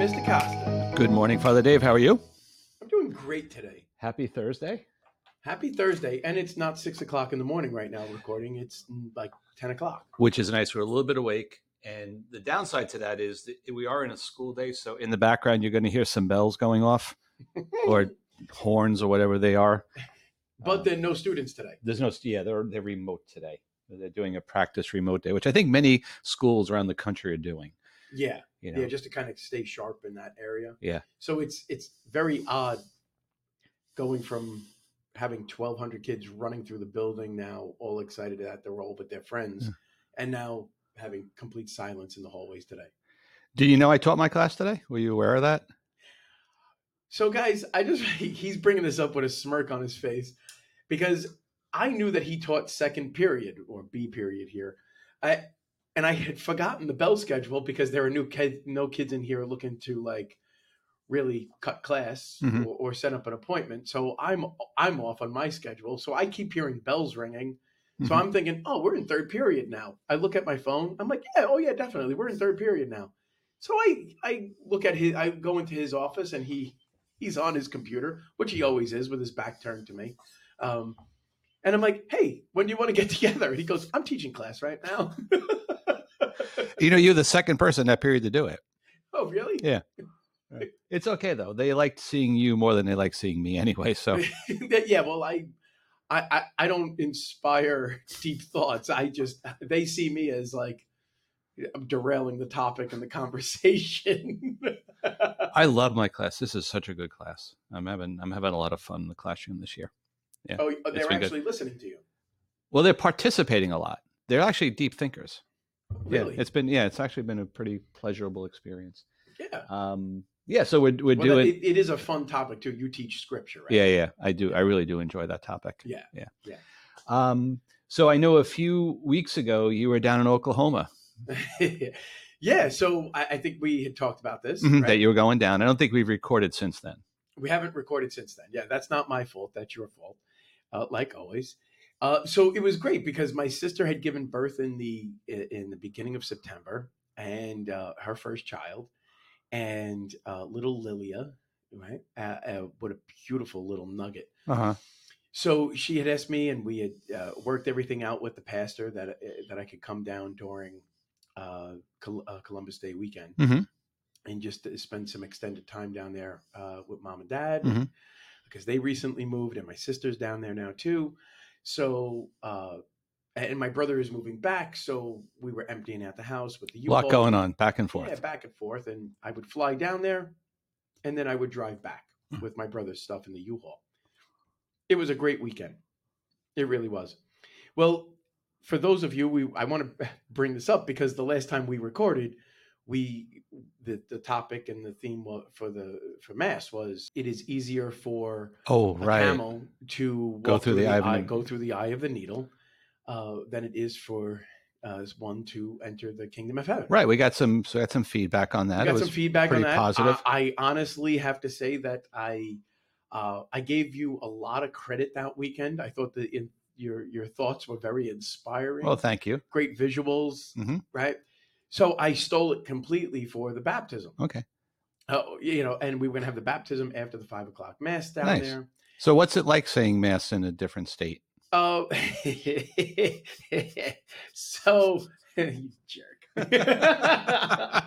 Mr. Costa. Good morning, Father Dave. How are you? I'm doing great today. Happy Thursday. Happy Thursday, and it's not six o'clock in the morning right now recording. It's mm, like ten o'clock. Which is nice. We're a little bit awake. And the downside to that is that we are in a school day. So in the background, you're going to hear some bells going off or horns or whatever they are. But Um, there are no students today. There's no, yeah, they're, they're remote today. They're doing a practice remote day, which I think many schools around the country are doing. Yeah, You know, yeah, just to kind of stay sharp in that area. Yeah. So it's it's very odd going from having 1,200 kids running through the building now, all excited that they're all with their friends, Yeah. and now having complete silence in the hallways today. do you know I taught my class today? Were you aware of that? So, guys, I just he's bringing this up with a smirk on his face because I knew that he taught second period or B period here, I and I had forgotten the bell schedule because there are new kids, no kids in here looking to like really cut class Mhm. or, or set up an appointment. So I'm I'm off on my schedule. So I keep hearing bells ringing. So Mhm. I'm thinking, oh, we're in third period now. I look at my phone. I'm like, yeah, oh yeah, definitely, we're in third period now. So I I look at his. I go into his office and he he's on his computer, which he always is with his back turned to me. Um, and I'm like, hey, when do you want to get together? And he goes, I'm teaching class right now. You know, you're the second person that period to do it. oh, really? Yeah. It's okay though. They liked seeing you more than they like seeing me anyway. So yeah. Well, I, I, I, don't inspire deep thoughts. I just they see me as like I'm derailing the topic and the conversation. I love my class. This is such a good class. I'm having I'm having a lot of fun in the classroom this year. Yeah. oh, oh they're been good. actually listening to you. Well, they're participating a lot. They're actually deep thinkers. Really? Yeah, it's been yeah, it's actually been a pretty pleasurable experience. yeah. Um, yeah, so we're we're Well, doing it, it is a fun topic too. You teach scripture, right? yeah yeah I do I really do enjoy that topic. Yeah, yeah yeah. Um, so I know a few weeks ago you were down in Oklahoma yeah. So I, I think we had talked about this. Mhm, right? that you were going down. I don't think we've recorded since then. we haven't recorded since then. Yeah, that's not my fault. That's your fault, uh, like always. Uh, so it was great because my sister had given birth in the in the beginning of September, and uh, her first child, and uh, little Lilia, right? Uh, uh, what a beautiful little nugget. Uh huh. So she had asked me, and we had uh, worked everything out with the pastor that uh, that I could come down during uh, Col- uh, Columbus Day weekend Mhm. and just spend some extended time down there uh, with mom and dad Mhm. because they recently moved, and my sister's down there now too. So, uh, and my brother is moving back, so we were emptying out the house with the U-Haul. Lot going on back and forth. Yeah, back and forth, and I would fly down there, and then I would drive back Mhm. with my brother's stuff in the U-Haul. It was a great weekend. It really was. Well, for those of you, we I want to bring this up because the last time we recorded, we the the topic and the theme for the for mass was it is easier for Oh a right. camel to Go walk through the eye the eye, go through the eye of the needle uh, than it is for uh, one to enter the kingdom of heaven. Right. We got some so we got some feedback on that. We It got was some feedback on that. positive. I, I honestly have to say that I uh, I gave you a lot of credit that weekend. I thought that in, your your thoughts were very inspiring. well, thank you. Great visuals, Mhm. right? So I stole it completely for the baptism. Okay. Uh, you know, and we were gonna have the baptism after the five o'clock mass down Nice. there. So what's it like saying mass in a different state? Oh, so you jerk.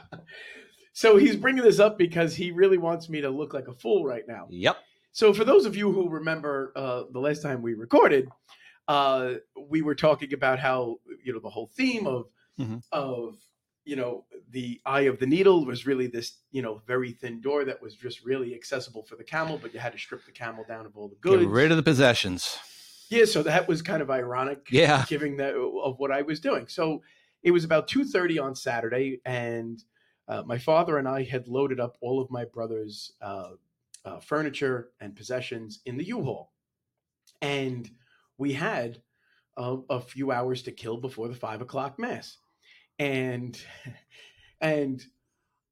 so he's bringing this up because he really wants me to look like a fool right now. Yep. So for those of you who remember uh, the last time we recorded, uh, we were talking about how you know the whole theme of Mhm. of you know the eye of the needle was really this you know very thin door that was just really accessible for the camel, but you had to strip the camel down of all the goods. Get rid of the possessions. Yeah, so that was kind of ironic. Yeah. Giving that of what I was doing. So it was about two thirty on Saturday, and uh, my father and I had loaded up all of my brother's uh, uh, furniture and possessions in the U-Haul, and we had a, a few hours to kill before the five o'clock mass, and and.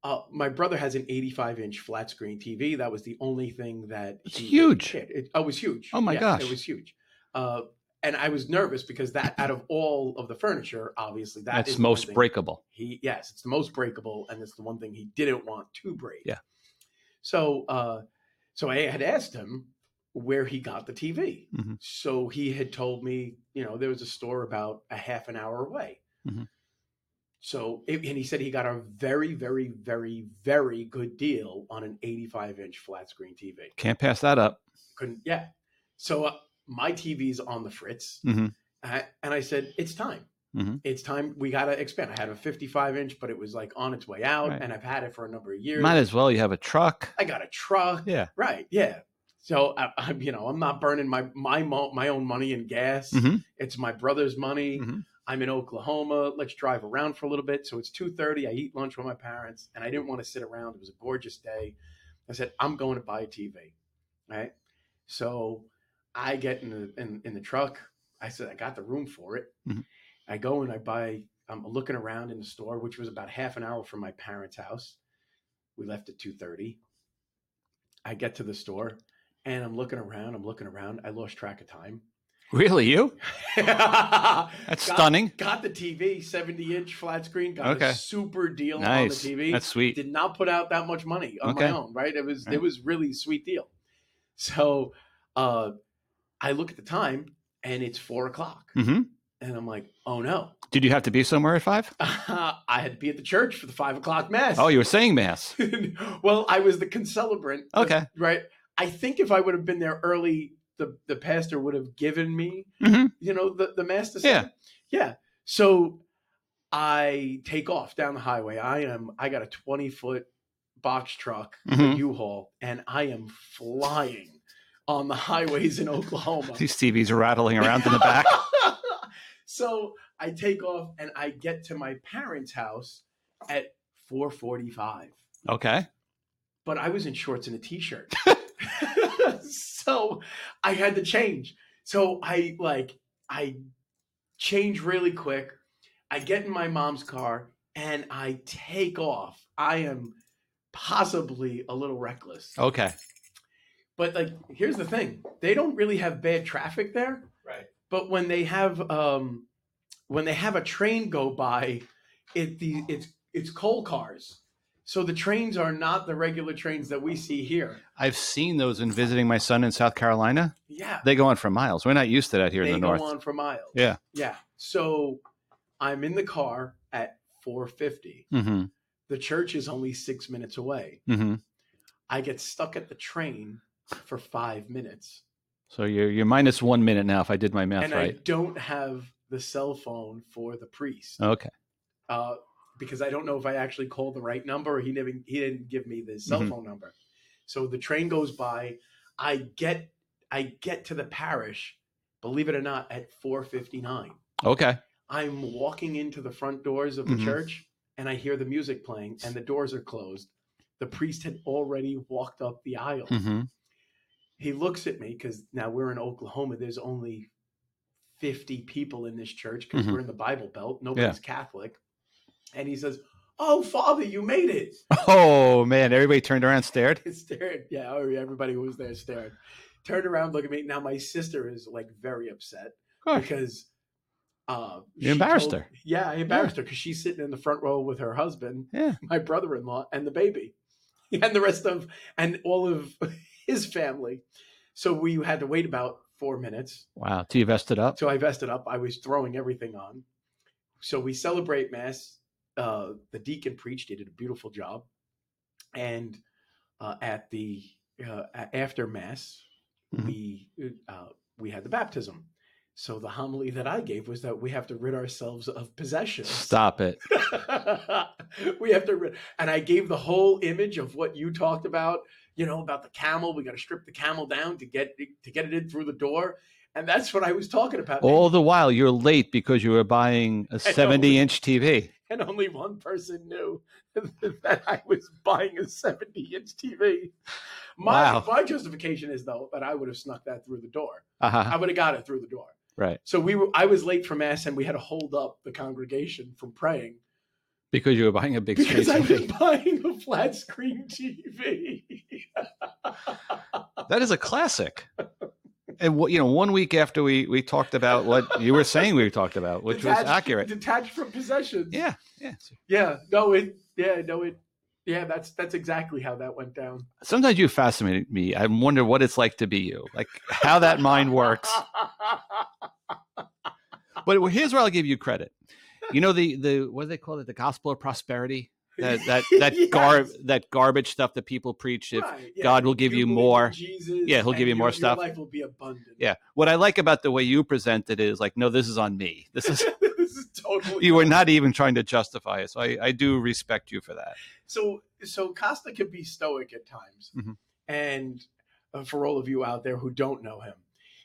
Uh, my brother has an 85 inch flat screen TV. That was the only thing that It's he- huge. It, it, oh, it was huge. Oh, my Yeah, gosh. it was huge. Uh, and I was nervous because that out of all of the furniture, obviously that That's most breakable. He yes, it's the most breakable, and it's the one thing he didn't want to break. Yeah. So, uh, so I had asked him where he got the TV. Mhm. So he had told me, you know, there was a store about a half an hour away. Mhm. So, it, and he said he got a very, very, very, very good deal on an 85 inch flat screen TV. Can't pass that up. Couldn't, yeah. So uh, my TV's on the fritz, Mhm. I, and I said, it's time. Mhm. It's time. We got to expand. I had a 55 inch, but it was like on its way out, Right. and I've had it for a number of years. Might as well. You have a truck. I got a truck. Yeah. Right. Yeah. So I, I'm, you know, I'm not burning my my mo- my own money in gas. Mhm. It's my brother's money. Mhm. I'm in Oklahoma. Let's drive around for a little bit. So it's 2:30. I eat lunch with my parents, and I didn't want to sit around. It was a gorgeous day. I said, I'm going to buy a TV. Right. So I get in the in, in the truck. I said, I got the room for it. Mhm. I go and I buy. I'm looking around in the store, which was about half an hour from my parents' house. We left at 2:30. I get to the store and I'm looking around. I'm looking around. I lost track of time. Really, you? That's That's stunning. Got the TV, 70 inch flat screen. Got Okay. a super deal Nice. on the TV. That's sweet. Did not put out that much money on Okay. my own, right? It was Right. it was really a sweet deal. So uh I look at the time and it's four o'clock. Mm-hmm. And I'm like, oh no. Did you have to be somewhere at five? I had to be at the church for the five o'clock mass. Oh, you were saying mass. well, I was the concelebrant. Okay. Right. I think if I would have been there early, the, the pastor would have given me, hmm you know, the, the say. Yeah. Yeah. So I take off down the highway. I am I got a 20 foot box truck, Mhm. U-Haul, and I am flying on the highways in Oklahoma. These TVs are rattling around in the back. so I take off and I get to my parents' house at 445. Okay. But I was in shorts and a t-shirt. so I had to change. So I like I change really quick. I get in my mom's car and I take off. I am possibly a little reckless. Okay. But like here's the thing. They don't really have bad traffic there. Right. But when they have um when they have a train go by, it the it's it's coal cars. So the trains are not the regular trains that we see here. I've seen those in visiting my son in South Carolina. Yeah. They go on for miles. We're not used to that here they in the north. They go on for miles. Yeah. Yeah. So I'm in the car at 450. hmm The church is only six minutes away. hmm I get stuck at the train for five minutes. So you're you're minus one minute now if I did my math and I right. don't have the cell phone for the priest. Okay. uh, because I don't know if I actually called the right number he never he didn't give me the cell Mhm. phone number. So the train goes by. I get I get to the parish, believe it or not, at four fifty nine. Okay. I'm walking into the front doors of the Mhm. church and I hear the music playing and the doors are closed. The priest had already walked up the aisle. hmm He looks at me because now we're in Oklahoma. There's only 50 people in this church because Mhm. we're in the Bible Belt. Nobody's Catholic. And he says, Oh, Father, you made it. Oh man, everybody turned around, stared. stared. Yeah, oh, everybody who was there stared. Turned around, looked at me. Now, my sister is like very upset because uh, You embarrassed told- her. Yeah, I embarrassed her because she's sitting in the front row with her husband, Yeah. my brother in law, and the baby, and the rest of, and all of his family. So we had to wait about four minutes. Wow. Till you vested up. So I vested up. I was throwing everything on. So we celebrate Mass. Uh, the deacon preached. He did a beautiful job. And uh, at the uh, after Mass, Mhm. we uh, we had the baptism. So the homily that I gave was that we have to rid ourselves of possessions. Stop it. we have to rid, and I gave the whole image of what you talked about. You know about the camel. We got to strip the camel down to get to get it in through the door, and that's what I was talking about. All the while you're late because you were buying a 70 inch TV. And only one person knew that I was buying a 70 inch TV. My Wow. my justification is though that I would have snuck that through the door. Uh-huh. I would have got it through the door. Right. So we were I was late for mass and we had to hold up the congregation from praying Because you were buying a big screen because I was buying a flat screen TV. That is a classic. And you know, one week after we we talked about what you were saying we talked about, which Detached- was accurate. Detached from possessions. Yeah, yeah. Yeah. No, it. Yeah. No, it. Yeah. That's that's exactly how that went down. Sometimes you fascinate me. I wonder what it's like to be you, like how that mind works. But here's where I'll give you credit. You know the the what do they call it? The gospel of prosperity. That that that Yes. gar that garbage stuff that people preach. If Right, yeah. God will give you more. Jesus, Yeah, he'll give you more your- stuff. Your life will be abundant. yeah, what I like about the way you present it is like, no, this is on me. This is this is totally. you were not even trying to justify it. So I, I do respect you for that. So so Costa can be stoic at times, Mhm. and uh, for all of you out there who don't know him,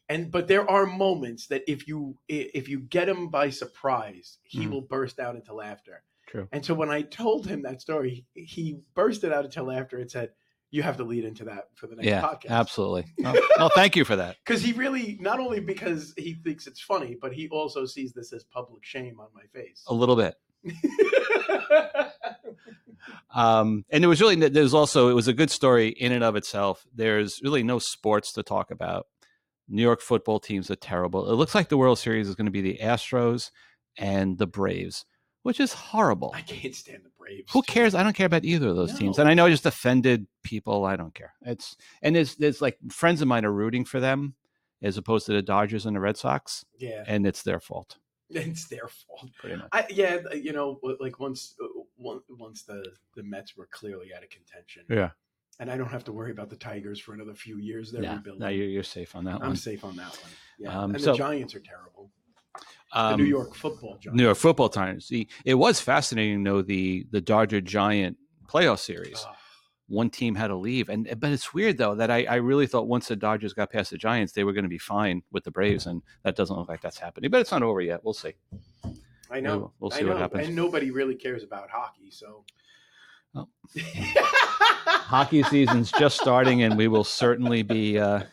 and but there are moments that if you if you get him by surprise, he Mhm. will burst out into laughter. True. And so when I told him that story, he bursted out into laughter and said, "You have to lead into that for the next Yeah, podcast." absolutely. Well, well, thank you for that. Because he really, not only because he thinks it's funny, but he also sees this as public shame on my face. A little bit. Um, and it was really there's also it was a good story in and of itself. There's really no sports to talk about. New York football teams are terrible. It looks like the World Series is going to be the Astros and the Braves, which is horrible. I can't stand the Braves. Who cares? I don't care about either of those teams. And I know I just offended people. I don't care. It's and there's there's like friends of mine are rooting for them as opposed to the Dodgers and the Red Sox, Yeah, and it's their fault it's their fault. pretty much. I, yeah, you know, like once uh, once the the Mets were clearly out of contention, Yeah. and I don't have to worry about the Tigers for another few years. They're Yeah, rebuilding. no, you're, you're safe on that one. I'm safe on that one. Yeah, Um, and so- the Giants are terrible. The Um, New York Football Giants. New York football times. See, it was fascinating though the the Dodger Giant playoff series. Ah, One team had to leave, and but it's weird though that I, I really thought once the Dodgers got past the Giants, they were going to be fine with the Braves, and that doesn't look like that's happening. But it's not over yet. We'll see. I know. We'll, we'll I see know. what happens. And nobody really cares about hockey, so. Oh. Hockey season's just starting, and we will certainly be uh,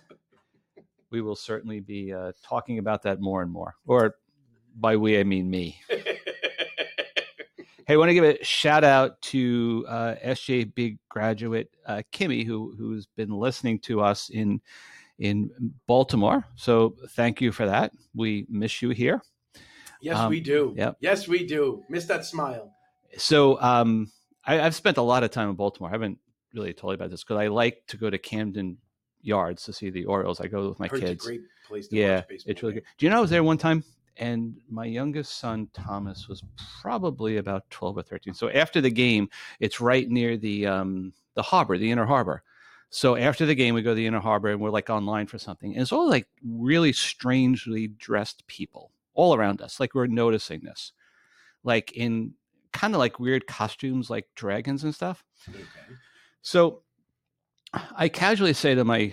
we will certainly be uh, talking about that more and more. Or by we, I mean me. Hey, I want to give a shout out to uh, SJ Big graduate uh, Kimmy, who who's been listening to us in in Baltimore. So thank you for that. We miss you here. yes, Um, we do. yep. Yes, we do. Miss that smile. So um, I, I've spent a lot of time in Baltimore. I haven't really told you about this because I like to go to Camden Yards to see the Orioles. I go with my kids. It's a great place to yeah, watch baseball. it's really good. Do you know I was there one time? And my youngest son Thomas was probably about twelve or thirteen. So after the game, it's right near the um, the harbor, the inner harbor. So after the game, we go to the inner harbor and we're like online for something. And it's all like really strangely dressed people all around us. Like we're noticing this, like in kind of like weird costumes, like dragons and stuff. Okay. So I casually say to my,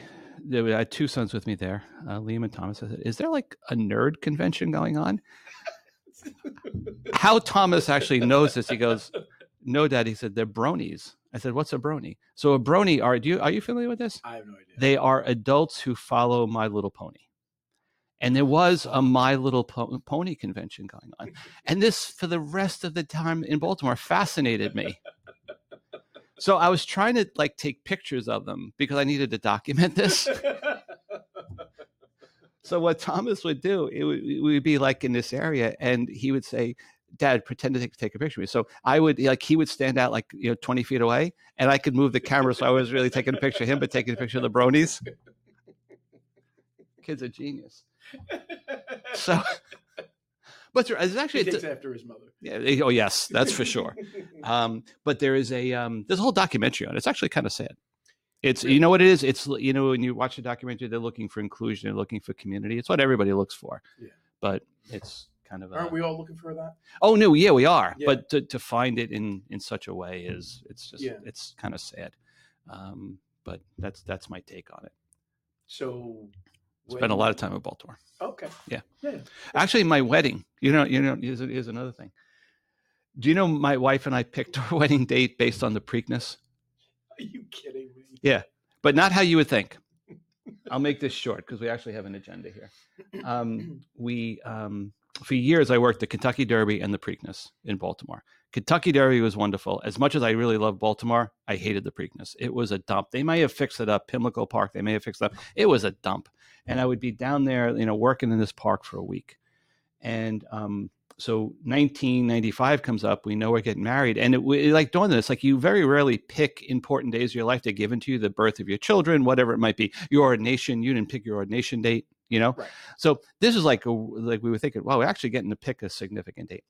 I had two sons with me there, uh, Liam and Thomas. I said, "Is there like a nerd convention going on?" How Thomas actually knows this? He goes, "No, Dad." He said, "They're bronies." I said, "What's a brony?" So a brony are do you are you familiar with this? I have no idea. They are adults who follow My Little Pony. And there was a My Little Po- Pony convention going on. And this, for the rest of the time in Baltimore, fascinated me. So I was trying to like take pictures of them because I needed to document this. So what Thomas would do, it would, we would be like in this area, and he would say, "Dad, pretend to take, take a picture of me." So I would like he would stand out like you know twenty feet away, and I could move the camera, so I was really taking a picture of him, but taking a picture of the bronies. Kid's a genius. So, but there is actually he takes after his mother. yeah, oh yes, that's for sure. Um, but there is a um, there's a whole documentary on it. It's actually kind of sad. It's you know what it is. It's you know when you watch a documentary, they're looking for inclusion, they're looking for community. It's what everybody looks for. Yeah. But it's kind of a, Aren't we all looking for that? oh no, yeah, we are. Yeah. But to, to find it in in such a way is it's just Yeah. it's kind of sad. Um, but that's that's my take on it. So Spent a lot of time in Baltimore. Okay. Yeah. Yeah. Actually, my wedding. You know, you know, Is here's another thing. Do you know my wife and I picked our wedding date based on the Preakness? Are you kidding me? Yeah, but not how you would think. I'll make this short because we actually have an agenda here. Um, we um, for years I worked the Kentucky Derby and the Preakness in Baltimore. Kentucky Derby was wonderful. As much as I really love Baltimore, I hated the Preakness. It was a dump. They may have fixed it up, Pimlico Park. They may have fixed it up. It was a dump. And I would be down there, you know, working in this park for a week. And um, so 1995 comes up. We know we're getting married, and it, it like on us like you very rarely pick important days of your life to give into you, the birth of your children, whatever it might be. Your ordination, you didn't pick your ordination date, you know. Right. So this is like a, like we were thinking, well, we're actually getting to pick a significant date,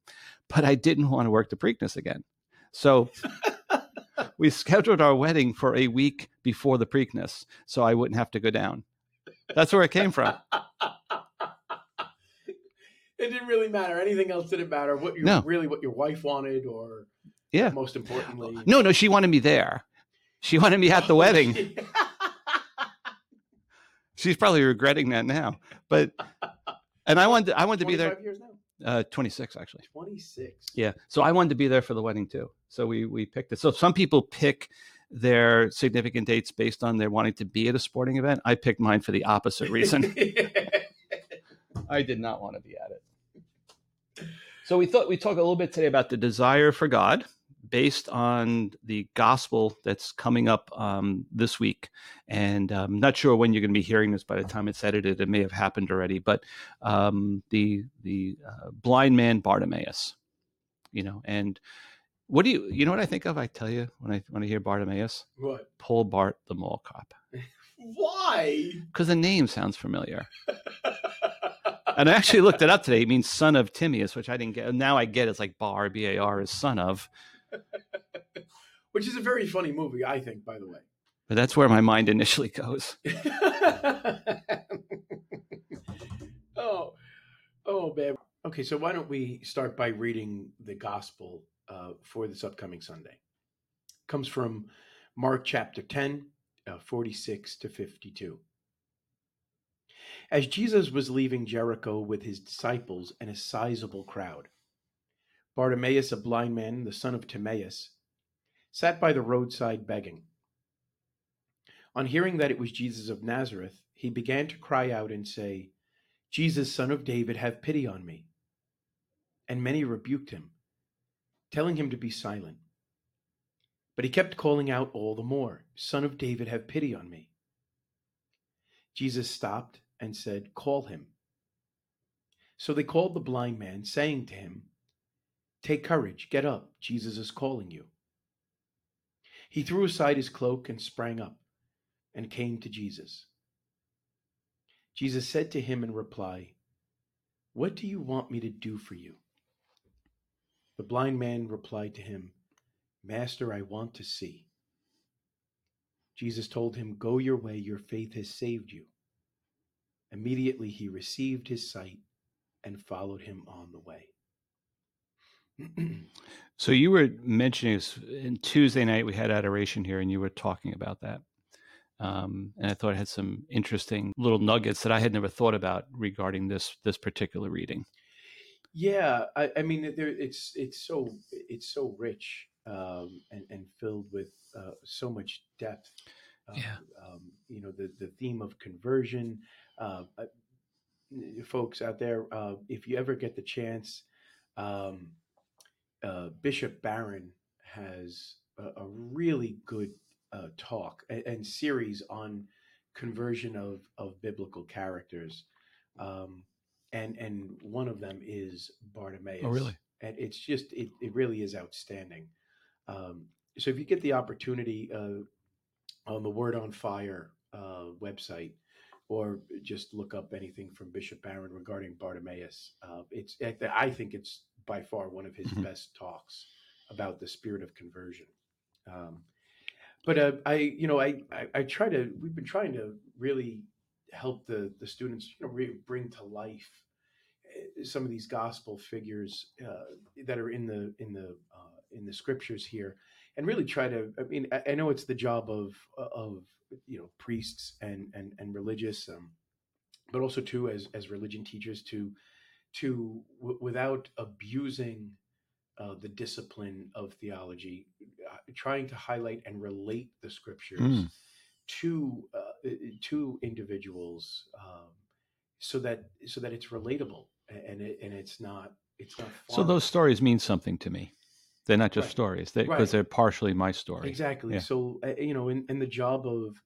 but I didn't want to work the Preakness again, so. we scheduled our wedding for a week before the Preakness, so I wouldn't have to go down. That's where it came from. it didn't really matter. Anything else didn't matter. What you No. really what your wife wanted, or Yeah. most importantly, No, no, she wanted me there. She wanted me at the wedding. She's probably regretting that now. But and I wanted I wanted to be there years now. uh 26 actually. Twenty six. Yeah. So I wanted to be there for the wedding too. So we we picked it. So some people pick their significant dates based on their wanting to be at a sporting event. I picked mine for the opposite reason. I did not want to be at it. So we thought we'd talk a little bit today about the desire for God based on the gospel that's coming up um, this week. And I'm not sure when you're going to be hearing this by the time it's edited. It may have happened already, but um, the the uh, blind man Bartimaeus, you know, and what do you you know what I think of? I tell you when I when I hear Bartimaeus, what? Paul Blart the mall cop, Why? because the name sounds familiar. And I actually looked it up today. It means son of Timaeus, which I didn't get. Now I get it's like Bar, B A R is son of. Which is a very funny movie, I think. By the way. But that's where my mind initially goes. oh, oh, man. Okay, so why don't we start by reading the gospel uh, for this upcoming Sunday? Comes from Mark chapter 10, uh, 46 to 52. As Jesus was leaving Jericho with his disciples and a sizable crowd, Bartimaeus, a blind man, the son of Timaeus, sat by the roadside begging. On hearing that it was Jesus of Nazareth, he began to cry out and say, Jesus, son of David, have pity on me. And many rebuked him, telling him to be silent. But he kept calling out all the more, Son of David, have pity on me. Jesus stopped and said, Call him. So they called the blind man, saying to him, Take courage, get up, Jesus is calling you. He threw aside his cloak and sprang up and came to Jesus. Jesus said to him in reply, What do you want me to do for you? The blind man replied to him, Master, I want to see. Jesus told him, Go your way, your faith has saved you. Immediately he received his sight and followed him on the way. So you were mentioning this in Tuesday night we had adoration here, and you were talking about that. Um, and I thought it had some interesting little nuggets that I had never thought about regarding this this particular reading. Yeah, I, I mean, there, it's it's so it's so rich um, and and filled with uh, so much depth. Uh, Yeah. Um, you know, the the theme of conversion. Uh, uh, folks out there, uh, if you ever get the chance, um, uh, Bishop Barron has a, a really good uh, talk and, and series on conversion of of biblical characters. Um, and and one of them is Bartimaeus. Oh, really? And it's just it, it really is outstanding. Um, so if you get the opportunity uh, on the Word on Fire uh, website, or just look up anything from Bishop Barron regarding Bartimaeus, uh, it's I think it's by far one of his Mhm. best talks about the spirit of conversion. Um, but uh, I, you know, I, I I try to. We've been trying to really help the the students, you know, re- bring to life eh, some of these gospel figures uh, that are in the in the uh, in the scriptures here, and really try to. I mean, I, I know it's the job of of you know priests and and and religious, um, but also too as as religion teachers to to w- without abusing uh, the discipline of theology, uh, trying to highlight and relate the scriptures Mm. to uh, to individuals, um, so that so that it's relatable and it, and it's not it's not. So those stories mean something to me. They're not just Right. stories because Right. they're partially my story. exactly. Yeah. So uh, you know, in, in the job of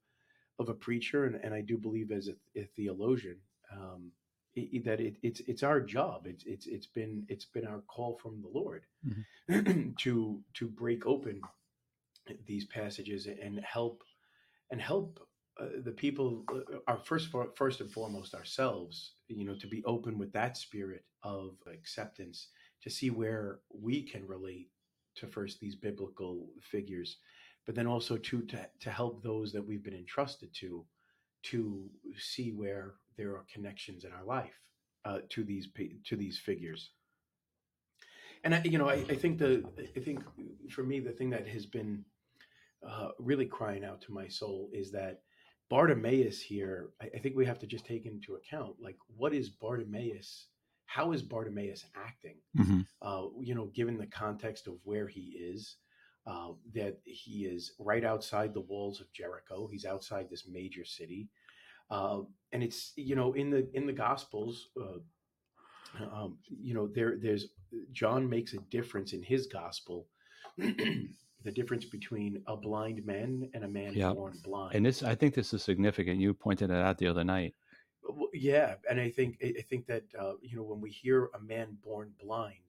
of a preacher, and, and I do believe as a, a theologian, um, i- i- that it, it's it's our job. It's it's it's been it's been our call from the Lord to to break open these passages and help and help uh, the people are first for- first and foremost ourselves you know to be open with that spirit of acceptance to see where we can relate to first these biblical figures but then also to to, to help those that we've been entrusted to to see where there are connections in our life uh, to these to these figures. And I, you know I, I think the i think for me the thing that has been uh, really crying out to my soul is that Bartimaeus here, I, I think we have to just take into account like what is Bartimaeus? How is Bartimaeus acting? hmm Uh, you know, given the context of where he is, uh, that he is right outside the walls of Jericho. He's outside this major city, uh, and it's you know in the in the Gospels. Uh, um, you know, there there's John makes a difference in his gospel. the difference between a blind man and a man Yeah. born blind. And this, I think this is significant. You pointed it out the other night. Well, yeah, and I think I think that uh, you know when we hear a man born blind,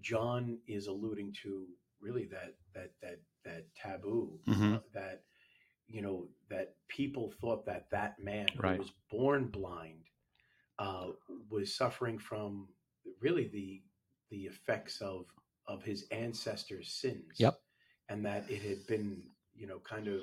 John is alluding to really that that that that taboo Mhm. uh, that you know that people thought that that man Right. who was born blind uh, was suffering from really the the effects of of his ancestors' sins. Yep. And that it had been you know kind of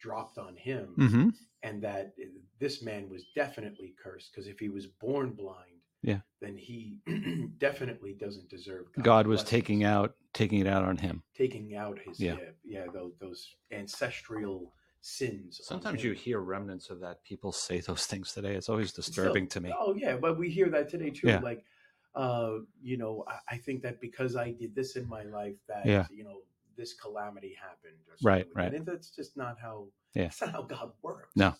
dropped on him hmm and that this man was definitely cursed because if he was born blind, Yeah. then he definitely doesn't deserve. God's God was blessings. taking out, taking it out on him. taking out his Yeah. yeah yeah, those, those ancestral sins. Sometimes you hear remnants of that. People say those things today. It's always Still- disturbing to me. Oh yeah, but we hear that today too. Yeah. Like, uh, you know, I, I think that because I did this in my life, that Yeah. you know, this calamity happened. Or Right, something like that. right. And that's just not how. Yeah. That's not how God works. No.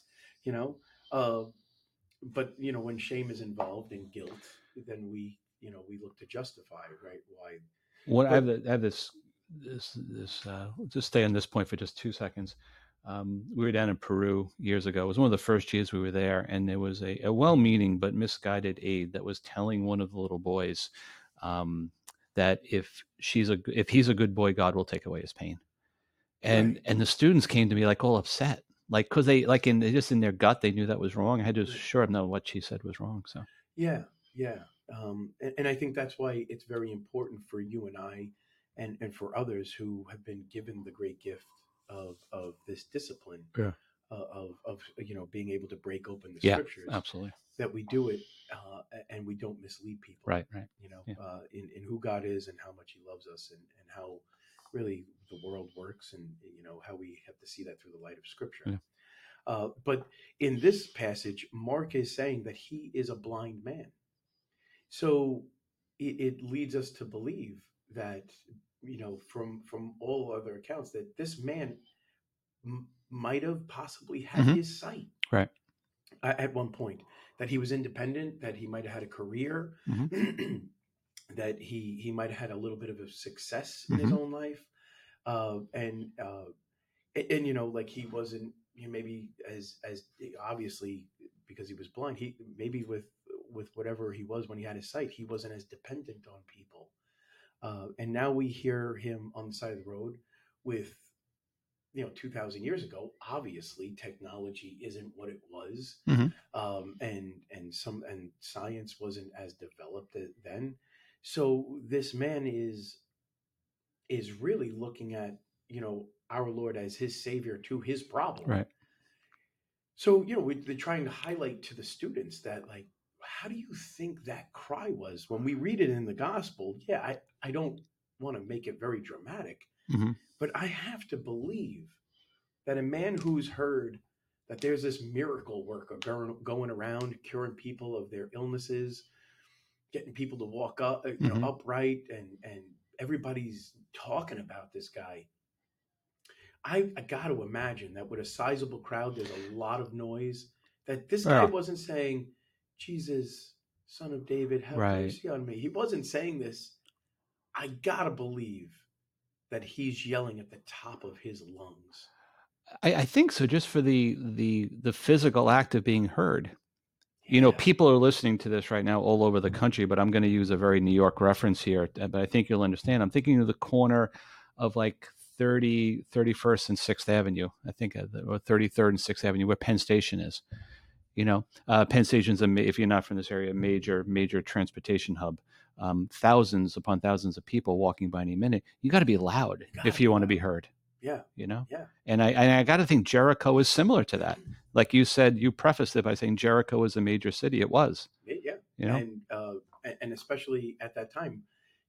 You know, uh, but you know, when shame is involved and guilt, then we, you know, we look to justify right why. What I have, the, I have this, this, this. Uh, just stay on this point for just two seconds. Um, we were down in Peru years ago. It was one of the first years we were there, and there was a, a well-meaning but misguided aide that was telling one of the little boys um, that if she's a if he's a good boy, God will take away his pain. And Right. and the students came to me like all upset, like because they like in they just in their gut they knew that was wrong. I had to assure them no, what she said was wrong. So Yeah, yeah, um, and, and I think that's why it's very important for you and I, and and for others who have been given the great gift of of this discipline, Yeah. Of of you know being able to break open the Yeah, scriptures, absolutely that we do it uh, and we don't mislead people, right, right. You know, Yeah. uh, in in who God is and how much He loves us, and and how really the world works, and you know how we have to see that through the light of Scripture. Yeah. Uh, but in this passage, Mark is saying that he is a blind man. So it, it leads us to believe that, you know, from from all other accounts, that this man m- might have possibly had Mhm. his sight Right. at one point. That he was independent. That he might have had a career. Mm-hmm. that he he might have had a little bit of a success in his Mhm. own life, uh, and uh, and, and, you know, like he wasn't you know, maybe as as obviously because he was blind, he maybe with with whatever he was when he had his sight, he wasn't as dependent on people. Uh, and now we hear him on the side of the road with, you know, two thousand years ago. Obviously, technology isn't what it was, Mhm. um, and and some and science wasn't as developed then. So this man is is really looking at you know our Lord as his savior to his problem. Right. So you know we, they're trying to highlight to the students that like, how do you think that cry was when we read it in the gospel? Yeah, I I don't want to make it very dramatic, Mhm. But I have to believe that a man who's heard that there's this miracle worker going, going around curing people of their illnesses, getting people to walk up, uh, you Mhm. upright, and and everybody's talking about this guy. I, I got to imagine that with a sizable crowd, there's a lot of noise. That this guy wasn't saying, "Jesus, Son of David, have Right. mercy on me." He wasn't saying this. I gotta believe that he's yelling at the top of his lungs. I, I think so. Just for the the the physical act of being heard. You know, people are listening to this right now all over the country, but I'm going to use a very New York reference here, uh, but I think you'll understand. I'm thinking of the corner of like 30, 31st and 6th Avenue, I think, or 33rd and 6th Avenue, where Penn Station is. You know, uh, Penn Station's a if you're not from this area, a major major transportation hub. Um, thousands upon thousands of people walking by any minute. You got to be loud gotta if you want to be heard. Yeah. You know. Yeah. And I and I got to think Jericho is similar to that. Like you said, you prefaced it by saying Jericho was a major city. It was. Yeah. You know. And uh, and- especially at that time,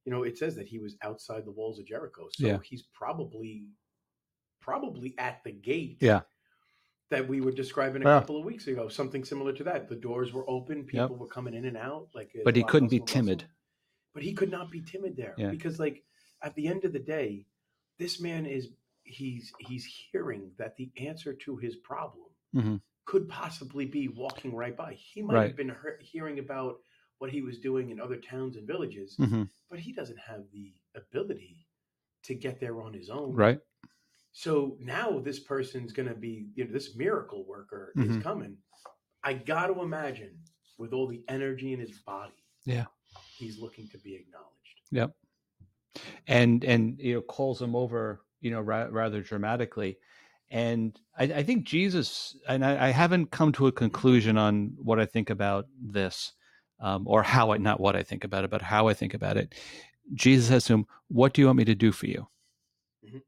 you know, it says that he was outside the walls of Jericho. So Yeah. he's probably probably at the gate. Yeah. That we were describing a Yeah. couple of weeks ago, something similar to that. The doors were open, people were coming in and out, like. But he a lot of couldn't be timid. But he could not be timid there Yeah. because, like, at the end of the day, this man is he's he's hearing that the answer to his problem Mhm. could possibly be walking right by. He might Right. have been hear- hearing about what he was doing in other towns and villages, hmm but he doesn't have the ability to get there on his own. Right. So now this person's going to be, you know, this miracle worker Mhm. is coming. I got to imagine with all the energy in his body, Yeah. He's looking to be acknowledged. Yep. And and you know calls him over you know ra- rather dramatically, and I, I think Jesus and I, I haven't come to a conclusion on what I think about this, um, or how I not what I think about it, but how I think about it. Jesus says to him, "What do you want me to do for you?" Mhm.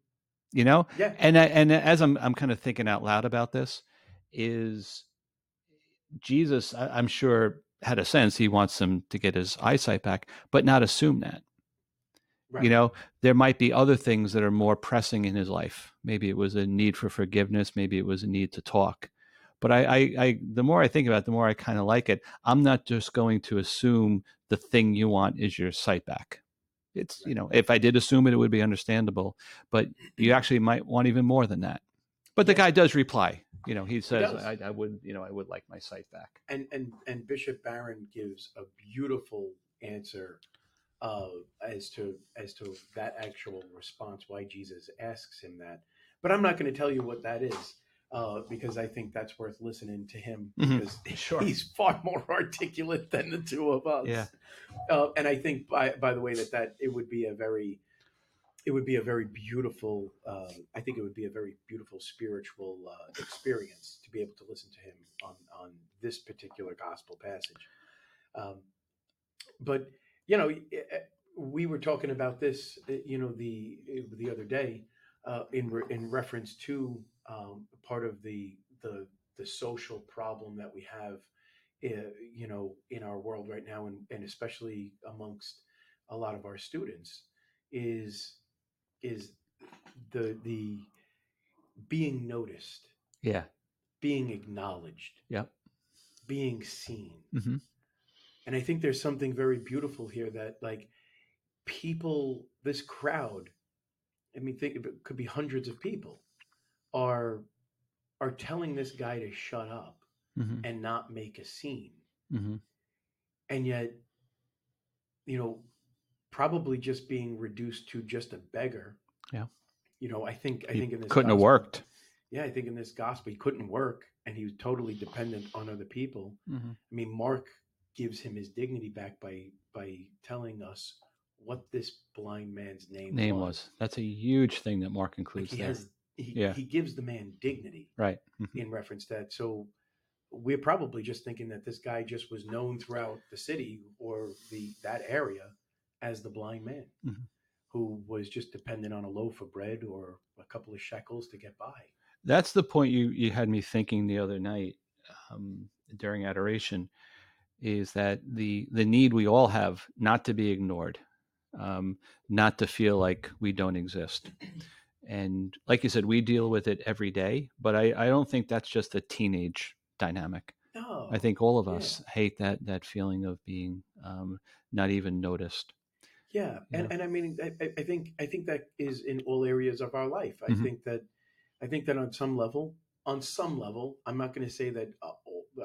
You know, Yeah. and I, and as I'm I'm kind of thinking out loud about this, is Jesus? I, I'm sure had a sense he wants him to get his eyesight back, but not assume that. Right. You know, there might be other things that are more pressing in his life. Maybe it was a need for forgiveness. Maybe it was a need to talk. But I, I, I the more I think about it, the more I kind of like it. I'm not just going to assume the thing you want is your sight back. It's you know, if I did assume it, it would be understandable. But you mm-hmm. actually might want even more than that. But the guy does reply. You know, he says, does. I, "I would, you know, I would like my sight back." and and and Bishop Barron gives a beautiful answer uh, as to as to that actual response why Jesus asks him that. But I'm not going to tell you what that is uh, because I think that's worth listening to him Mhm. because Sure. he's far more articulate than the two of us. Yeah. Uh, and I think by by the way that that it would be a very it would be a very beautiful uh, I think it would be a very beautiful spiritual uh, experience to be able to listen to him on on this particular gospel passage. Um, but you know, eh, we were talking about this, eh, you know, the the other day uh, in re- in reference to um, part of the the the social problem that we have, you know, in our world right now, and, and especially amongst a lot of our students, is is the the being noticed, Yeah. being acknowledged, Yep. being seen. hmm And I think there's something very beautiful here that like people, this crowd, I mean, think it could be hundreds of people, are are telling this guy to shut up hmm and not make a scene. hmm And yet, you know, probably just being reduced to just a beggar. Yeah. You know, I think I He think in this couldn't have worked. Yeah, I think in this gospel he couldn't work and he was totally dependent on other people. hmm I mean, Mark gives him his dignity back by by telling us what this blind man's name, Name was. That's a huge thing that Mark Like includes he there. has he, Yeah. he gives the man dignity Right. Mhm. in reference to that. So we're probably just thinking that this guy just was known throughout the city or the that area as the blind man Mhm. who was just dependent on a loaf of bread or a couple of shekels to get by. That's the point you you had me thinking the other night um, during adoration. Is that the the need we all have not to be ignored, um, not to feel like we don't exist, and like you said, we deal with it every day. But I, I don't think that's just a teenage dynamic. No, I think all of yeah. us hate that that feeling of being um, not even noticed. Yeah, and Yeah. and I mean, I, I- think I think that is in all areas of our life. I Mhm. think that I think that on some level, on some level, I'm not going to say that. Uh,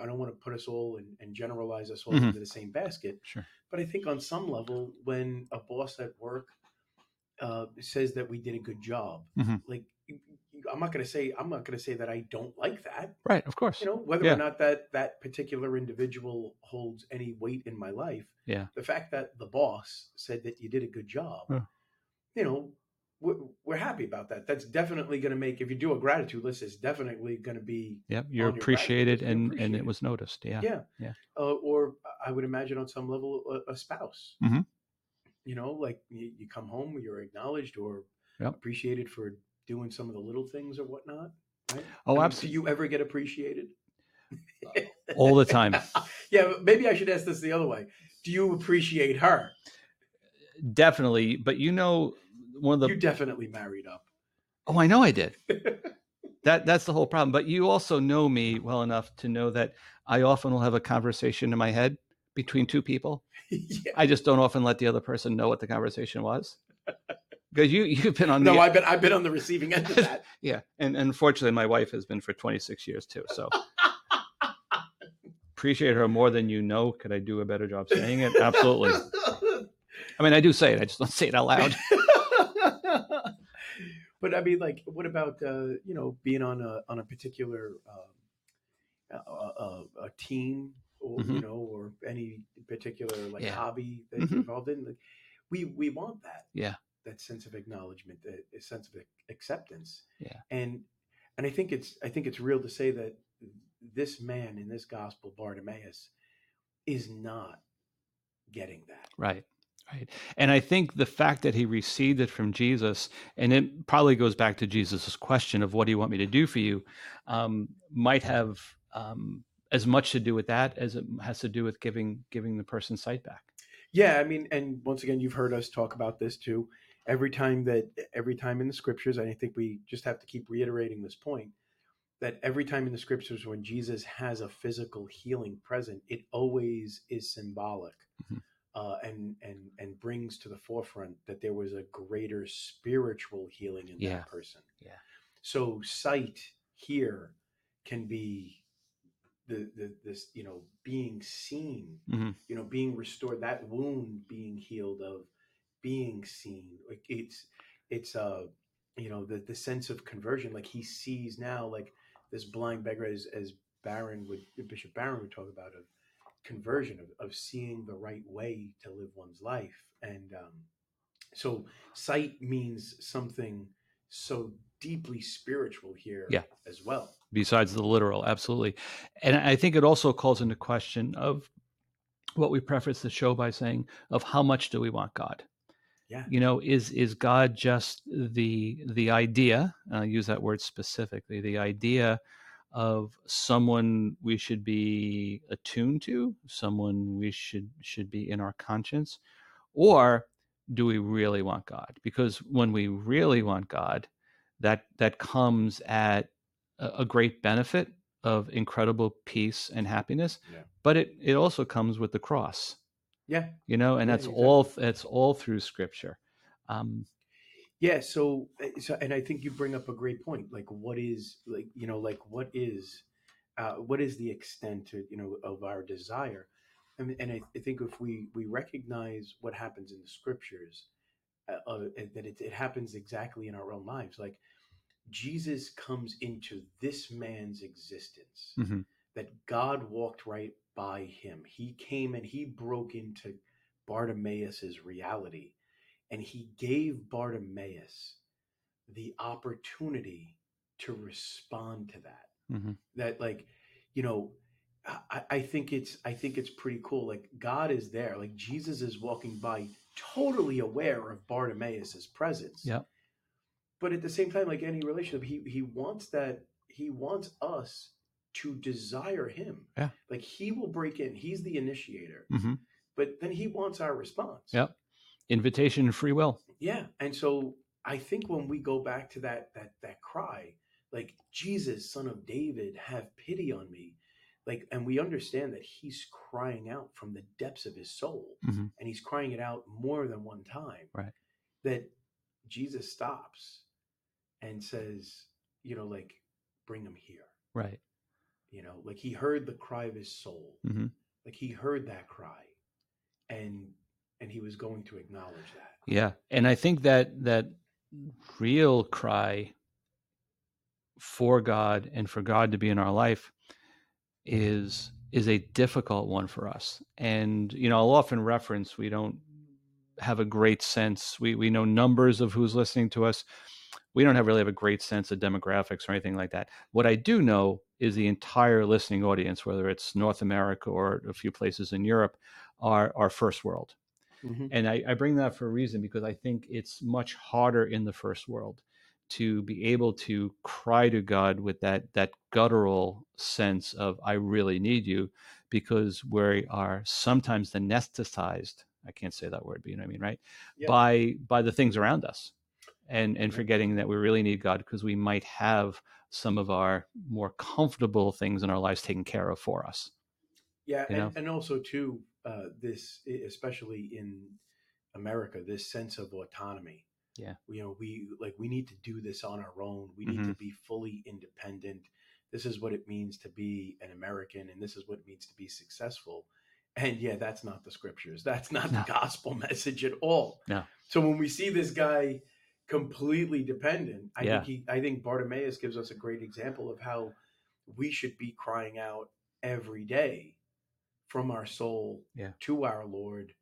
I don't want to put us all and, and generalize us all Mhm. into the same basket. Sure. But I think on some level, when a boss at work uh, says that we did a good job, Mhm. like I'm not going to say I'm not going to say that I don't like that. Right, of course. You know, whether Yeah. or not that that particular individual holds any weight in my life. Yeah. The fact that the boss said that you did a good job, Yeah. you know, we're, we're happy about that. That's definitely going to make if you do a gratitude list, it's definitely going to be Yep, you're appreciated, and and it was noticed. Yeah, yeah, Yeah. Uh, or I would imagine on some level a, a spouse. Mhm. You know, like you, you come home, you're acknowledged or Yep. appreciated for doing some of the little things or whatnot. Right? Oh, I mean, absolutely. Do you ever get appreciated? Uh, all the time. yeah, maybe I should ask this the other way. Do you appreciate her? Definitely, but you know, one of the you definitely married up. oh, I know I did. that that's the whole problem. But you also know me well enough to know that I often will have a conversation in my head between two people. yeah. I just don't often let the other person know what the conversation was. Because you you've been on No, the I've been I've been on the receiving end of that. yeah, and unfortunately, my wife has been for 26 years too. So appreciate her more than you know. Could I do a better job saying it? Absolutely. I mean, I do say it. I just don't say it out loud. but I mean, like, what about uh, you know being on a on a particular um, uh, uh, a team, or you Mhm. know, or any particular like Yeah. hobby that Mhm. you're involved in? Like, we we want that. Yeah. That sense of acknowledgement, that a sense of acceptance. Yeah. And and I think it's I think it's real to say that this man in this gospel, Bartimaeus, is not getting that. Right. Right. And I think the fact that he received it from Jesus, and it probably goes back to Jesus' question of what do you want me to do for you, um, might have um, as much to do with that as it has to do with giving giving the person sight back. Yeah, I mean, and once again, you've heard us talk about this too. Every time that, every time in the scriptures, and I think we just have to keep reiterating this point that every time in the scriptures when Jesus has a physical healing present, it always is symbolic, Mhm. uh, and and and brings to the forefront that there was a greater spiritual healing in Yeah. that person. Yeah. So sight here can be the the this you know being seen Mhm. you know being restored that wound being healed of being seen like it's it's uh you know the the sense of conversion like he sees now like this blind beggar as as Barron would bishop barron would talk about of conversion of, of seeing the right way to live one's life. And um so sight means something so deeply spiritual here Yeah. as well. Besides the literal absolutely. And i think it also calls into question of what we preface the show by saying of how much do we want god Yeah. you know is is god just the the idea and i'll use that word specifically the idea of someone we should be attuned to someone we should should be in our conscience or do we really want god because when we really want god that that comes at a, a great benefit of incredible peace and happiness Yeah. but it it also comes with the cross yeah you know and Yeah, that's exactly. all that's all through scripture um Yeah, so uh, so and I think you bring up a great point. Like what is like you know like what is uh what is the extent to, you know of our desire? And and I, I think if we we recognize what happens in the scriptures uh, uh, that it, it happens exactly in our own lives. Like Jesus comes into this man's existence. mhm. That God walked right by him. He came and he broke into Bartimaeus's reality and he gave Bartimaeus the opportunity to respond to that. Mhm. That like, you know, I, I think it's I think it's pretty cool. Like God is there. Like Jesus is walking by, totally aware of Bartimaeus's presence. Yep. But at the same time, like any relationship, he he wants that he wants us to desire him. Yeah. Like he will break in. He's the initiator. Mhm. But then he wants our response. Yeah. invitation and free will Yeah, and so I think when we go back to that that that cry, like Jesus, Son of David, have pity on me, like, and we understand that he's crying out from the depths of his soul, Mhm. and he's crying it out more than one time. Right. That Jesus stops and says, you know, like, bring him here. right You know, like he heard the cry of his soul, Mhm. like he heard that cry, and and he was going to acknowledge that. yeah and i think that that real cry for God and for God to be in our life is is a difficult one for us. And you know, I'll often reference we don't have a great sense. We we know numbers of who's listening to us. We don't have really have a great sense of demographics or anything like that. What I do know is the entire listening audience, whether it's North America or a few places in Europe, are are first world. Mm-hmm. And I, I bring that for a reason because I think it's much harder in the first world to be able to cry to God with that that guttural sense of I really need you because we are sometimes anesthetized I can't say that word but you know what I mean right yeah. by by the things around us and and forgetting that we really need God because we might have some of our more comfortable things in our lives taken care of for us yeah and, and, also too uh, this especially in America this sense of autonomy. Yeah. You know we like we need to do this on our own. We need mm-hmm. to be fully independent. This is what it means to be an american and this is what it means to be successful. And yeah that's not the scriptures. That's not no. the gospel message at all. No. so when we see this guy completely dependent i yeah. think he i think bartimaeus gives us a great example of how we should be crying out every day from our soul yeah. to our lord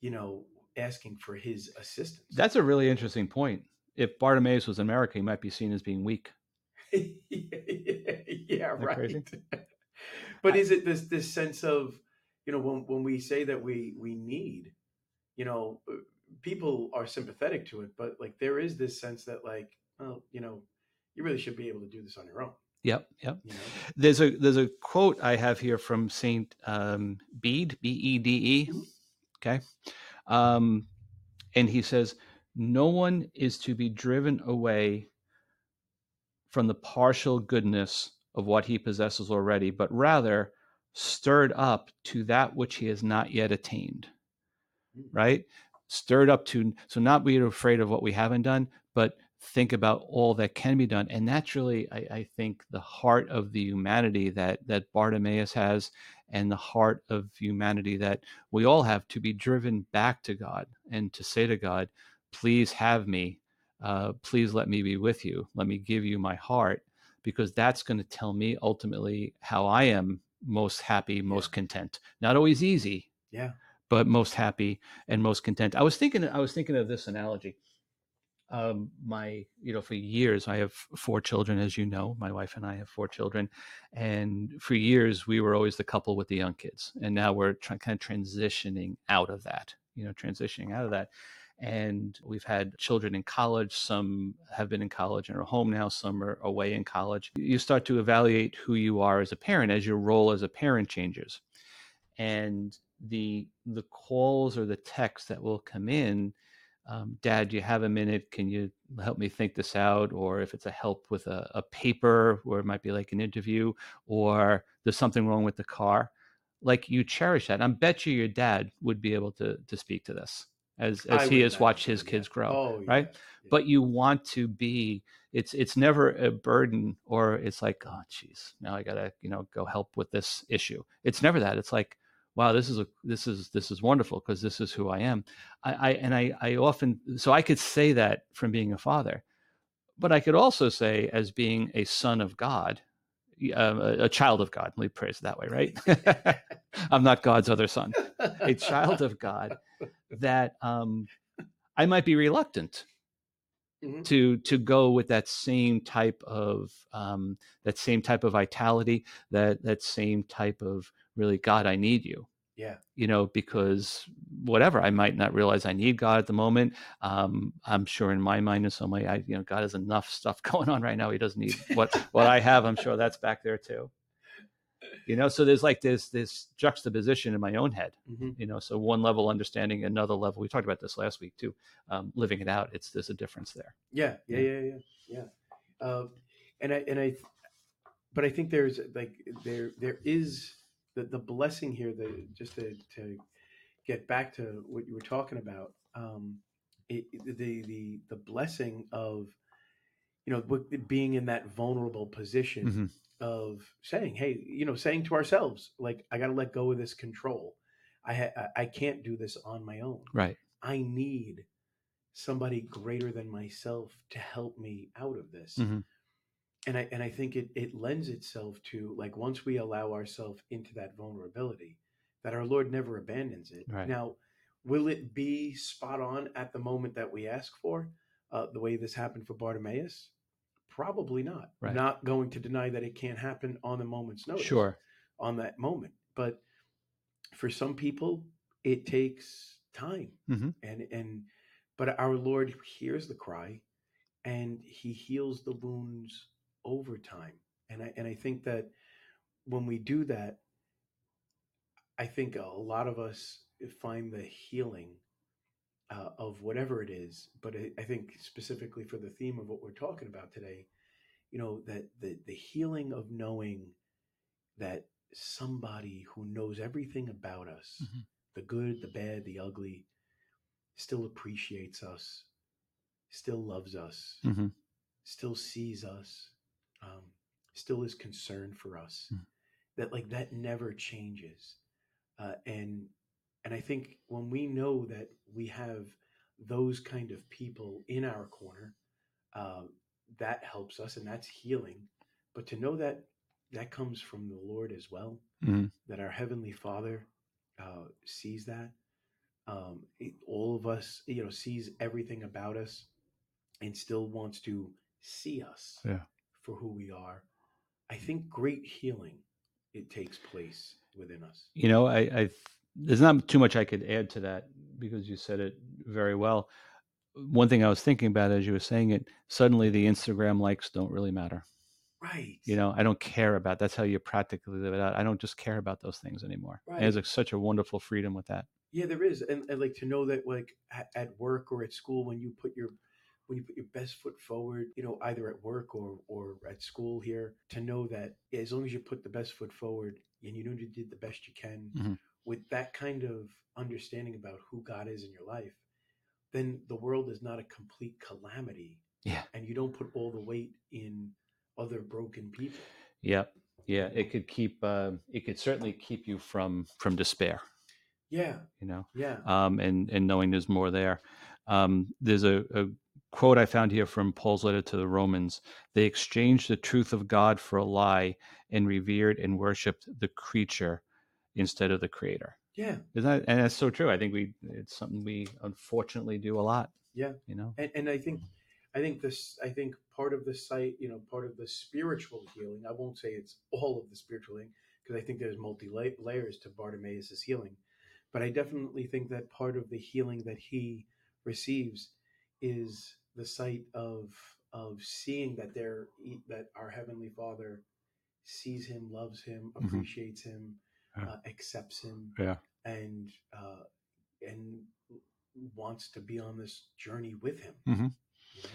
you know asking for his assistance. That's a really interesting point. If Bartimaeus was in America, he might be seen as being weak. yeah, right. but I, is it this this sense of you know when when we say that we we need, you know, people are sympathetic to it, but like there is this sense that like, well, you know, you really should be able to do this on your own. Yep, yep. You know? There's a there's a quote I have here from Saint um, Bede, B E D E. Mm-hmm. Okay, um, and he says, No one is to be driven away from the partial goodness of what he possesses already, but rather stirred up to that which he has not yet attained. Hmm. Right? Stirred up to, so not be afraid of what we haven't done, but think about all that can be done. And naturally, I, I think the heart of the humanity that that Bartimaeus has and the heart of humanity that we all have to be driven back to God and to say to God, please have me. Uh, please let me be with you. Let me give you my heart because that's going to tell me ultimately how I am most happy, most yeah. content. Not always easy. Yeah. But most happy and most content. I was thinking I was thinking of this analogy um, my you know for years i have four children as you know my wife and i have four children and for years we were always the couple with the young kids and now we're kind of transitioning out of that you know transitioning out of that and we've had children in college some have been in college and are home now some are away in college you start to evaluate who you are as a parent as your role as a parent changes and the the calls or the texts that will come in um, Dad, do you have a minute? Can you help me think this out? Or if it's a help with a, a paper, or it might be like an interview, or there's something wrong with the car, like you cherish that. I bet you your dad would be able to to speak to this as as he has watched his kids grow, oh, right? Yeah. But you want to be. It's it's never a burden, or it's like, oh, jeez now I gotta you know go help with this issue. It's never that. It's like wow this is a this is this is wonderful because this is who i am. I, I and I, I often so i could say that from being a father but i could also say as being a son of god uh, a, child of god let me praise it that way right? I'm not god's other son. A child of god that um, i might be reluctant Mm-hmm. to to go with that same type of um, that same type of vitality that that same type of really god i need you yeah you know because whatever i might not realize i need god at the moment um, i'm sure in my mind in some way i you know god has enough stuff going on right now he doesn't need what what i have i'm sure that's back there too you know so there's like this this juxtaposition in my own head mm-hmm. you know so one level understanding another level we talked about this last week too um, living it out it's there's a difference there yeah yeah yeah yeah yeah, yeah. Uh, and i and i but i think there's like there there is the, the blessing here, the just to, to get back to what you were talking about, um, it, the the the blessing of you know being in that vulnerable position mm-hmm. of saying, hey, you know, saying to ourselves, like, I got to let go of this control. I ha- I can't do this on my own. Right. I need somebody greater than myself to help me out of this. Mm-hmm. And I and I think it it lends itself to like once we allow ourselves into that vulnerability, that our Lord never abandons it. Right. Now, will it be spot on at the moment that we ask for, uh, the way this happened for Bartimaeus? Probably not. Right. Not going to deny that it can't happen on the moment's notice Sure. on that moment. But for some people, it takes time. Mhm. And and but our Lord hears the cry and he heals the wounds over time. And I and I think that when we do that, I think a lot of us find the healing uh, of whatever it is. But I, I think specifically for the theme of what we're talking about today, you know, that the the healing of knowing that somebody who knows everything about us, Mhm. the good, the bad, the ugly, still appreciates us, still loves us, Mhm. still sees us, um, still is concerned for us. Mhm. That like that never changes, uh, and and I think when we know that we have those kind of people in our corner, uh, that helps us, and that's healing. But to know that that comes from the Lord as well, Mhm. that our heavenly Father uh, sees that. Um, it- all of us, you know, sees everything about us, and still wants to see us Yeah. For who we are. I mm. think great healing it takes place within us. You know, I, I there's not too much I could add to that because you said it very well. One thing I was thinking about as you were saying it, suddenly the Instagram likes don't really matter. Right. You know, I don't care about. That's how you practically live it out. I don't just care about those things anymore. And there's like such a wonderful freedom with that. Yeah, there is, and, and like to know that like at, at work or at school, when you put your when you put your best foot forward, you know, either at work or or at school here, to know that as long as you put the best foot forward and you know you did the best you can Mhm. with that kind of understanding about who God is in your life, then the world is not a complete calamity, Yeah. and you don't put all the weight in other broken people. Yep. Yeah. It could keep. Uh, it could certainly keep you from from despair. Yeah, You know. yeah, um, and and knowing there's more there. Um, there's a, a quote I found here from Paul's letter to the Romans. They exchanged the truth of God for a lie and revered and worshipped the creature instead of the creator. yeah. Isn't that, and that's so true. I think we it's something we unfortunately do a lot. Yeah. You know. and, and I think mm. I think this I think part of the sight, you know, part of the spiritual healing. I won't say it's all of the spiritual healing because I think there's multi layers to Bartimaeus' healing, but I definitely think that part of the healing that he receives is the sight of of seeing that there that our heavenly Father sees him, loves him, Mhm. appreciates him, Yeah. uh, accepts him, Yeah. and uh, and wants to be on this journey with him. Mhm. you know?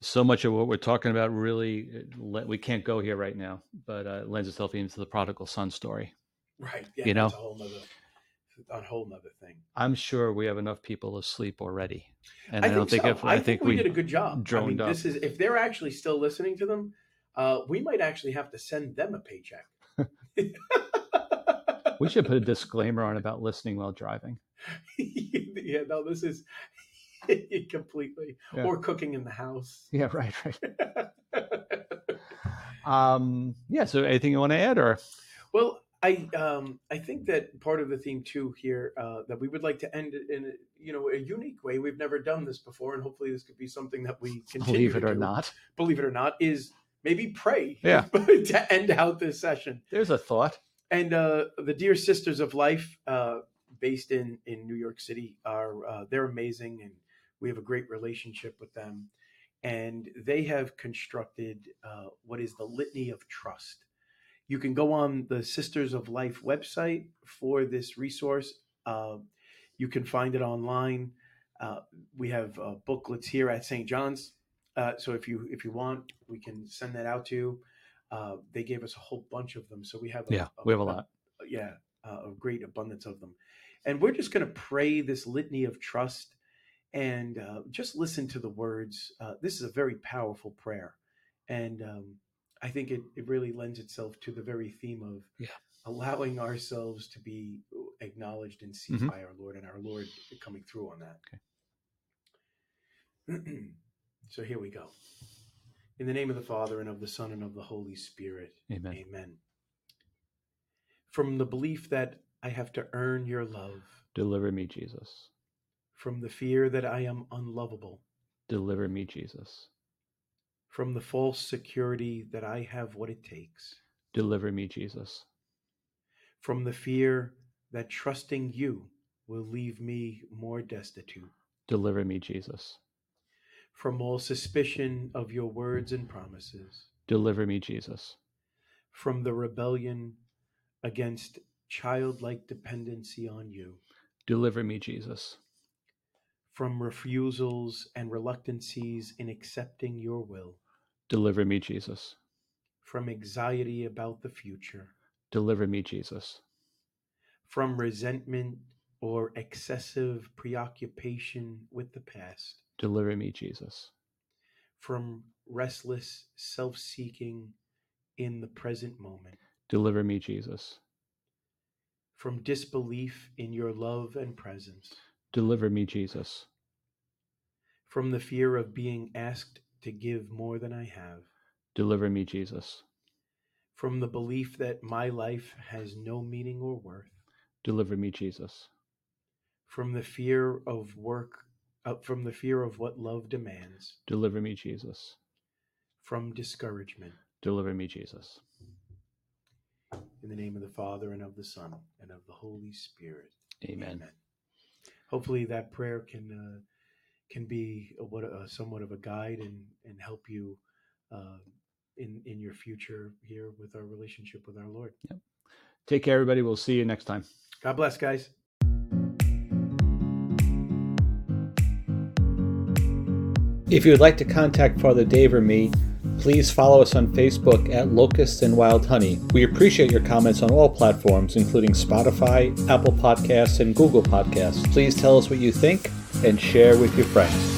So much of what we're talking about really, uh, we can't go here right now, but uh, lends itself into the prodigal son story. Right. Yeah, You know? A whole nother a whole nother thing. I'm sure we have enough people asleep already, and I, I, don't think, think so. if I, think, we, did a good job. I droned mean, up. this is if they're actually still listening to them, uh, we might actually have to send them a paycheck. We should put a disclaimer on about listening while driving. yeah, no, this is completely Yeah. or cooking in the house. Yeah, right, right. Um, yeah. So, anything you want to add, or Well, I um, I think that part of the theme too here uh, that we would like to end it in a, you know a unique way. We've never done this before, and hopefully this could be something that we continue. believe it or do, not, believe it or not, is maybe pray. Yeah. to end out this session. there's a thought. And uh, the Dear Sisters of Life, uh, based in in New York City, are uh, they're amazing, and we have a great relationship with them. And they have constructed uh, what is the Litany of Trust. You can go on the Sisters of Life website for this resource. Uh, you can find it online. Uh, we have uh, booklets here at St. John's, uh, so if you if you want, we can send that out to you. Uh, they gave us a whole bunch of them, so we have a, Yeah, we have a lot. yeah, uh, a great abundance of them. And we're just going to pray this litany of trust and uh, just listen to the words. Uh, this is a very powerful prayer. And um, I think it, it really lends itself to the very theme of Yeah. allowing ourselves to be acknowledged and seen Mhm. by our Lord and our Lord coming through on that. Okay. so here we go. In the name of the Father, and of the Son, and of the Holy Spirit. Amen. Amen. From the belief that I have to earn your love, Deliver me, Jesus. from the fear that I am unlovable, Deliver me, Jesus. From the false security that I have what it takes, Deliver me, Jesus. from the fear that trusting you will leave me more destitute, Deliver me, Jesus. from all suspicion of your words and promises, Deliver me, Jesus. from the rebellion against childlike dependency on you, Deliver me, Jesus. From refusals and reluctancies in accepting your will, Deliver me, Jesus. from anxiety about the future, Deliver me, Jesus. from resentment or excessive preoccupation with the past, Deliver me, Jesus. from restless self seeking in the present moment, Deliver me, Jesus. from disbelief in your love and presence, Deliver me, Jesus. from the fear of being asked to give more than I have, Deliver me, Jesus. from the belief that my life has no meaning or worth, Deliver me, Jesus. from the fear of work, uh, from the fear of what love demands, Deliver me, Jesus. from discouragement. Deliver me, Jesus. In the name of the Father and of the Son and of the Holy Spirit. Amen. Hopefully, that prayer can uh, can be a, what a, somewhat of a guide and and help you uh, in in your future here with our relationship with our Lord. Take care, everybody. We'll see you next time. God bless, guys. If you would like to contact Father Dave or me, please follow us on Facebook at Locusts and Wild Honey. We appreciate your comments on all platforms, including Spotify, Apple Podcasts, and Google Podcasts. Please tell us what you think and share with your friends.